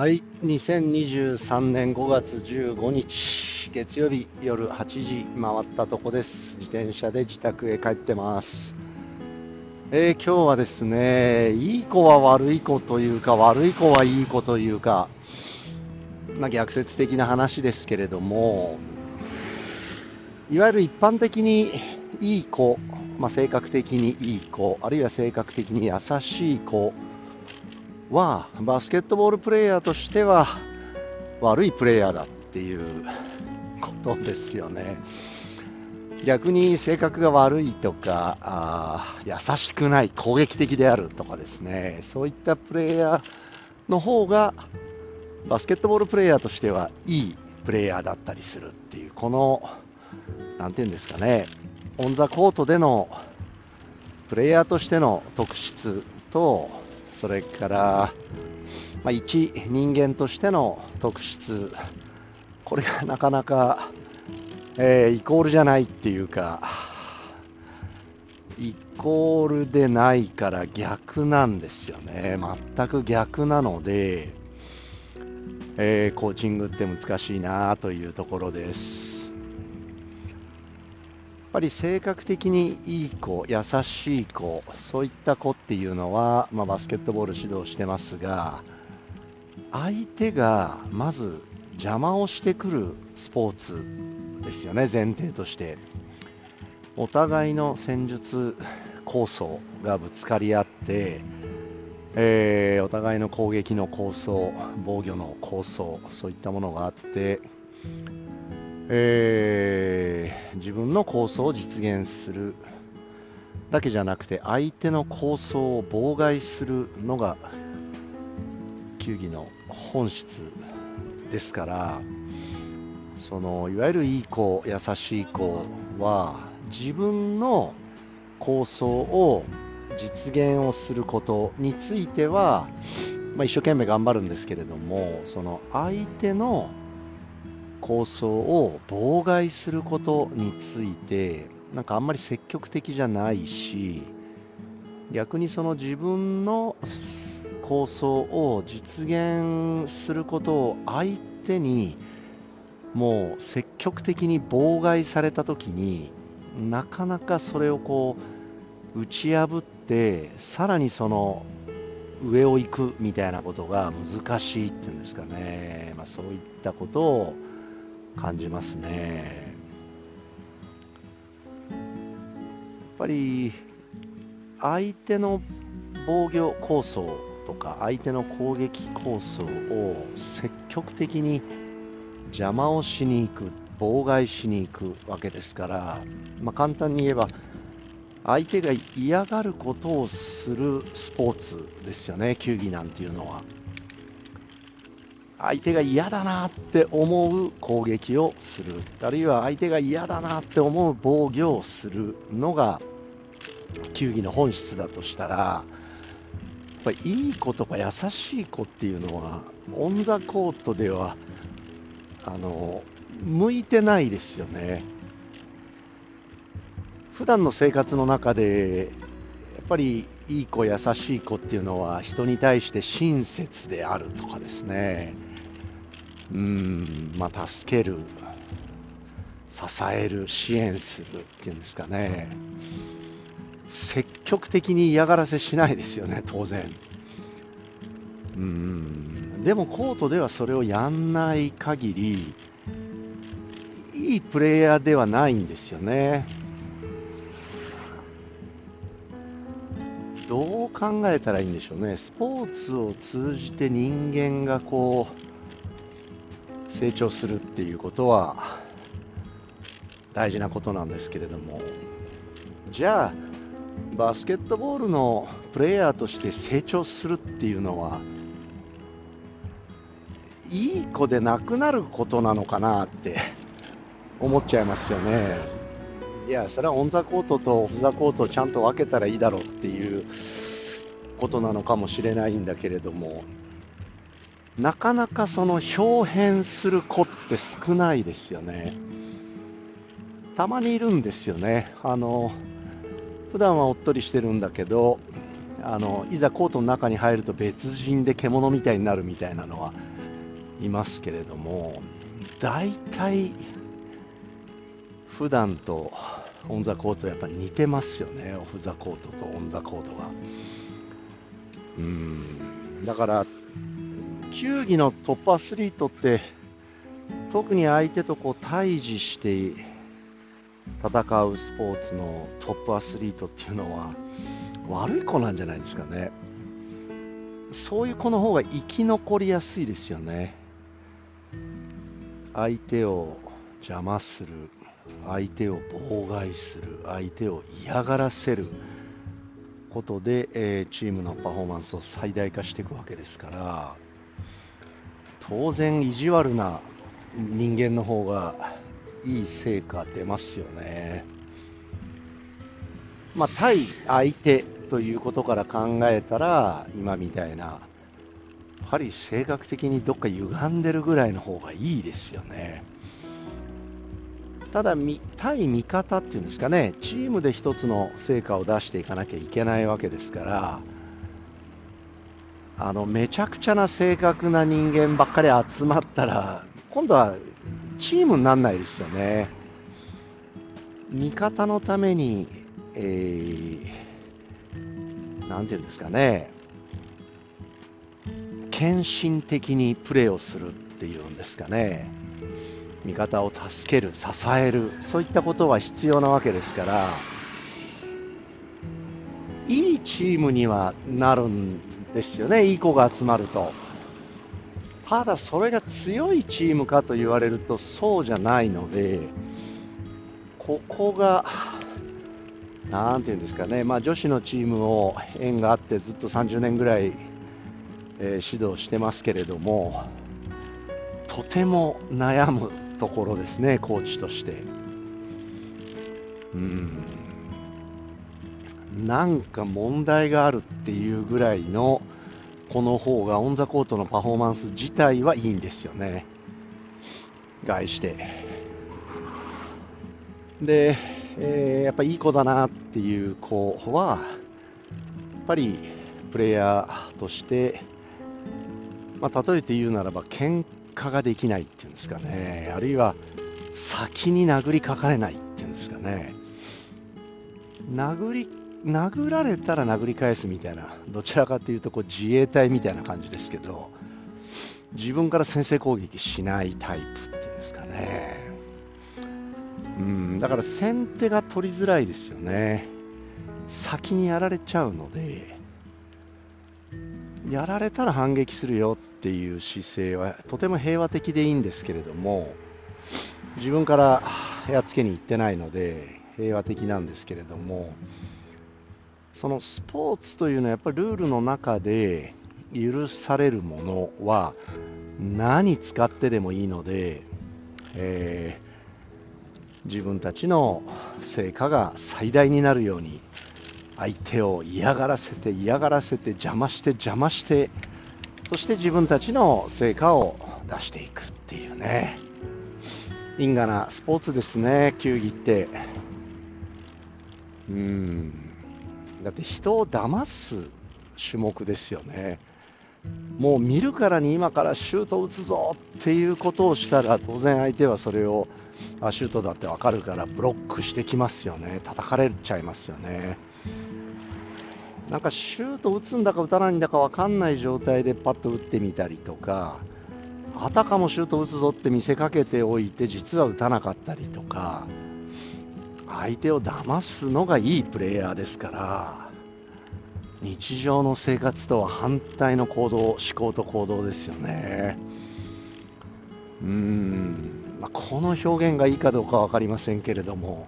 はい、2023年5月15日、月曜日夜8時回ったとこです。自転車で自宅へ帰ってます。えー今日はですね、いい子は悪い子というか、悪い子はいい子というか、まあ、逆説的な話ですけれども、いわゆる一般的にいい子、まあ、性格的にいい子、あるいは性格的に優しい子は、バスケットボールプレーヤーとしては悪いプレーヤーだっていうことですよね。逆に性格が悪いとか、あ優しくない、攻撃的であるとかですね、そういったプレーヤーの方が、バスケットボールプレーヤーとしてはいいプレーヤーだったりするっていう、この、なんていうんですかね、オン・ザ・コートでのプレイヤーとしての特質と、それから、まあ、一人間としての特質、これがなかなか、えーイコールじゃないっていうか、イコールでないから逆なんですよね。全く逆なので、えーコーチングって難しいなというところです。っぱり性格的にいい子、優しい子、そういった子っていうのは、まあ、バスケットボール指導してますが、相手がまず邪魔をしてくるスポーツですよね、前提として。お互いの戦術構想がぶつかり合って、えーお互いの攻撃の構想、防御の構想、そういったものがあって、えー自分の構想を実現するだけじゃなくて相手の構想を妨害するのが球技の本質ですからそのいわゆるいい子優しい子は自分の構想を実現をすることについては、まあ、一生懸命頑張るんですけれどもその相手の構想を妨害することについてなんかあんまり積極的じゃないし逆にその自分の構想を実現することを相手にもう積極的に妨害された時になかなかそれをこう打ち破ってさらにその上を行くみたいなことが難しいっていうんですかね、まあ、そういったことを感じますね。やっぱり相手の防御構想とか相手の攻撃構想を積極的に邪魔をしに行く妨害しに行くわけですから、まあ、簡単に言えば相手が嫌がることをするスポーツですよね球技なんていうのは。相手が嫌だなって思う攻撃をする。あるいは相手が嫌だなって思う防御をするのが球技の本質だとしたらやっぱいい子とか優しい子っていうのはオン・ザ・コートではあの向いてないですよね。普段の生活の中でやっぱりいい子優しい子っていうのは人に対して親切であるとかですね。うんまあ助ける支える支援するっていうんですかね。積極的に嫌がらせしないですよね当然。うん。でもコートではそれをやんない限りいいプレイヤーではないんですよね。どう考えたらいいんでしょうね、スポーツを通じて人間がこう成長するっていうことは大事なことなんですけれども、じゃあ、バスケットボールのプレイヤーとして成長するっていうのは、いい子でなくなることなのかなって思っちゃいますよね。いや、それはオン・ザ・コートとオフ・ザ・コートをちゃんと分けたらいいだろうっていうことなのかもしれないんだけれども、なかなかその表変する子って少ないですよね。たまにいるんですよね。あの、普段はおっとりしてるんだけど、あのいざコートの中に入ると別人で獣みたいになるみたいなのはいますけれども大体普段とオン・ザ・コートやっぱり似てますよねオフ・ザ・コートとオン・ザ・コートがうんだから球技のトップアスリートって特に相手とこう対峙して戦うスポーツのトップアスリートっていうのは悪い子なんじゃないですかね。そういう子の方が生き残りやすいですよね。相手を邪魔する相手を妨害する相手を嫌がらせることで、えー、チームのパフォーマンスを最大化していくわけですから。当然意地悪な人間の方がいい成果出ますよね。まあ、対相手ということから考えたら、今みたいな、やはり性格的にどっか歪んでるぐらいの方がいいですよね。ただ、対味方っていうんですかね、チームで一つの成果を出していかなきゃいけないわけですから、あのめちゃくちゃな正確な人間ばっかり集まったら、今度はチームにならないですよね。味方のために、えー、なんていうんですかね、献身的にプレーをするっていうんですかね、味方を助ける、支える、そういったことは必要なわけですから、いいチームにはなるんですよね、いい子が集まると。ただ、それが強いチームかと言われるとそうじゃないので、ここが、なんていうんですかね、まあ、女子のチームを縁があってずっと30年ぐらい、えー、指導してますけれども、とても悩むところですね、コーチとして。うんなんか問題があるっていうぐらいのこの方がオン・ザ・コートのパフォーマンス自体はいいんですよね。外して。で、えー、やっぱいい子だなっていう子は、やっぱりプレイヤーとして、まあ、例えて言うならば喧嘩ができないっていうんですかね、あるいは先に殴りかかれないっていうんですかね、殴り殴られたら殴り返すみたいな、どちらかというとこう自衛隊みたいな感じですけど、自分から先制攻撃しないタイプっていうんですかね。うん、だから先手が取りづらいですよね。先にやられちゃうので、やられたら反撃するよっていう姿勢はとても平和的でいいんですけれども、自分からやっつけに行ってないので平和的なんですけれども、そのスポーツというのはやっぱりルールの中で許されるものは何使ってでもいいので、えー、自分たちの成果が最大になるように相手を嫌がらせて嫌がらせて邪魔して邪魔してそして自分たちの成果を出していくっていうね。因果なスポーツですね球技って。うん。だって人を騙す種目ですよね。もう見るからに今からシュート打つぞっていうことをしたら当然相手はそれをあシュートだって分かるからブロックしてきますよね、叩かれちゃいますよね。なんかシュート打つんだか打たないんだか分かんない状態でパッと打ってみたりとか、あたかもシュート打つぞって見せかけておいて実は打たなかったりとか。相手を騙すのがいいプレイヤーですから日常の生活とは反対の行動思考と行動ですよね。うん、まあ、この表現がいいかどうか分かりませんけれども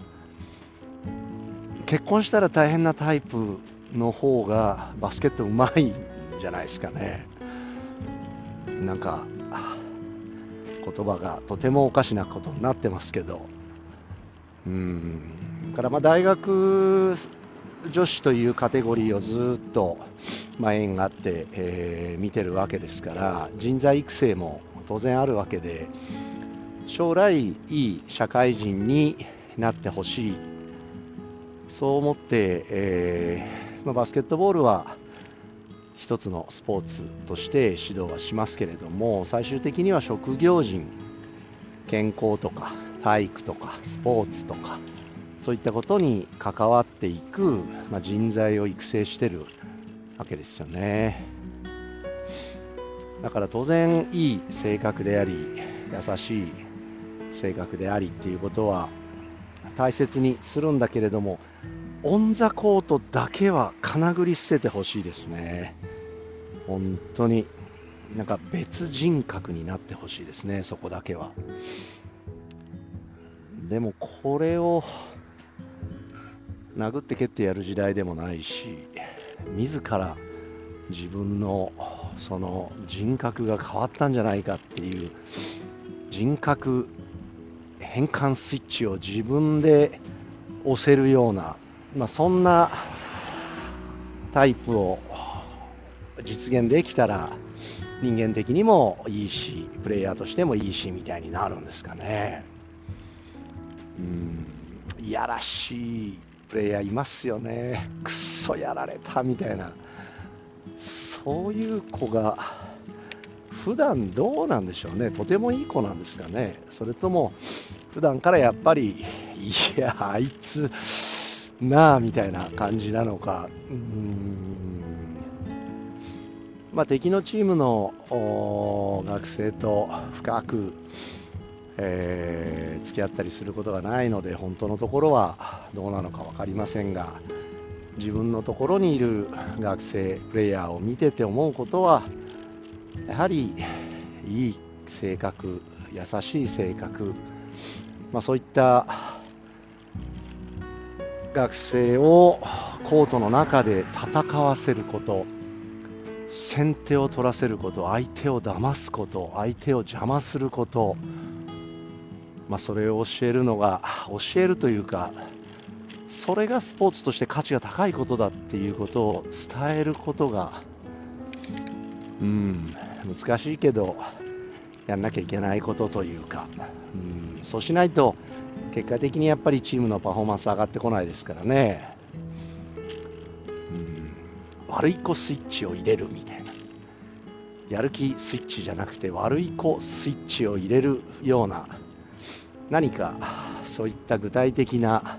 結婚したら大変なタイプの方がバスケットうまいんじゃないですかね。なんか言葉がとてもおかしなことになってますけど。うん。からまあ大学女子というカテゴリーをずっと、まあ、縁があって、えー、見てるわけですから人材育成も当然あるわけで将来いい社会人になってほしい。そう思って、えーまあ、バスケットボールは一つのスポーツとして指導はしますけれども最終的には職業人健康とか体育とかスポーツとかそういったことに関わっていく、まあ、人材を育成してるわけですよね。だから当然いい性格であり優しい性格でありっていうことは大切にするんだけれどもオン・ザ・コートだけはかなぐり捨ててほしいですね。本当になんか別人格になってほしいですねそこだけは。でもこれを殴って蹴ってやる時代でもないし自ら自分のその人格が変わったんじゃないかっていう人格変換スイッチを自分で押せるような、まあ、そんなタイプを実現できたら人間的にもいいしプレイヤーとしてもいいしみたいになるんですかね。うん。いやらしいプレイヤーいますよね。くっそやられたみたいな。そういう子が普段どうなんでしょうね。とてもいい子なんですかね。それとも普段からやっぱりいやあいつなあみたいな感じなのか。うん。まあ、敵のチームの学生と深く、えー、付き合ったりすることがないので本当のところはどうなのか分かりませんが自分のところにいる学生プレイヤーを見てて思うことはやはりいい性格優しい性格、まあ、そういった学生をコートの中で戦わせること先手を取らせること相手を騙すこと相手を邪魔すること、まあ、それを教えるのが教えるというかそれがスポーツとして価値が高いことだっていうことを伝えることがうん難しいけどやんなきゃいけないことというかうんそうしないと結果的にやっぱりチームのパフォーマンス上がってこないですからね。うん悪い子スイッチを入れるみたいな。やる気スイッチじゃなくて悪い子スイッチを入れるような何かそういった具体的な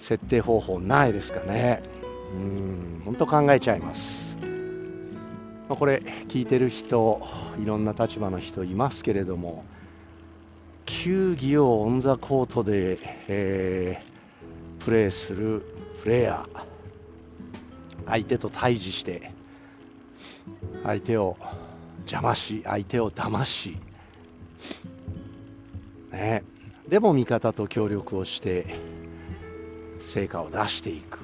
設定方法ないですかね。うん本当考えちゃいます。これ聞いてる人いろんな立場の人いますけれども球技をオン・ザ・コートで、えー、プレーするプレーヤー相手と対峙して相手を邪魔し相手を騙し、ね、でも味方と協力をして成果を出していく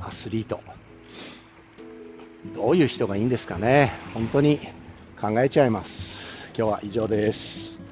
アスリート。どういう人がいいんですかね。本当に考えちゃいます。今日は以上です。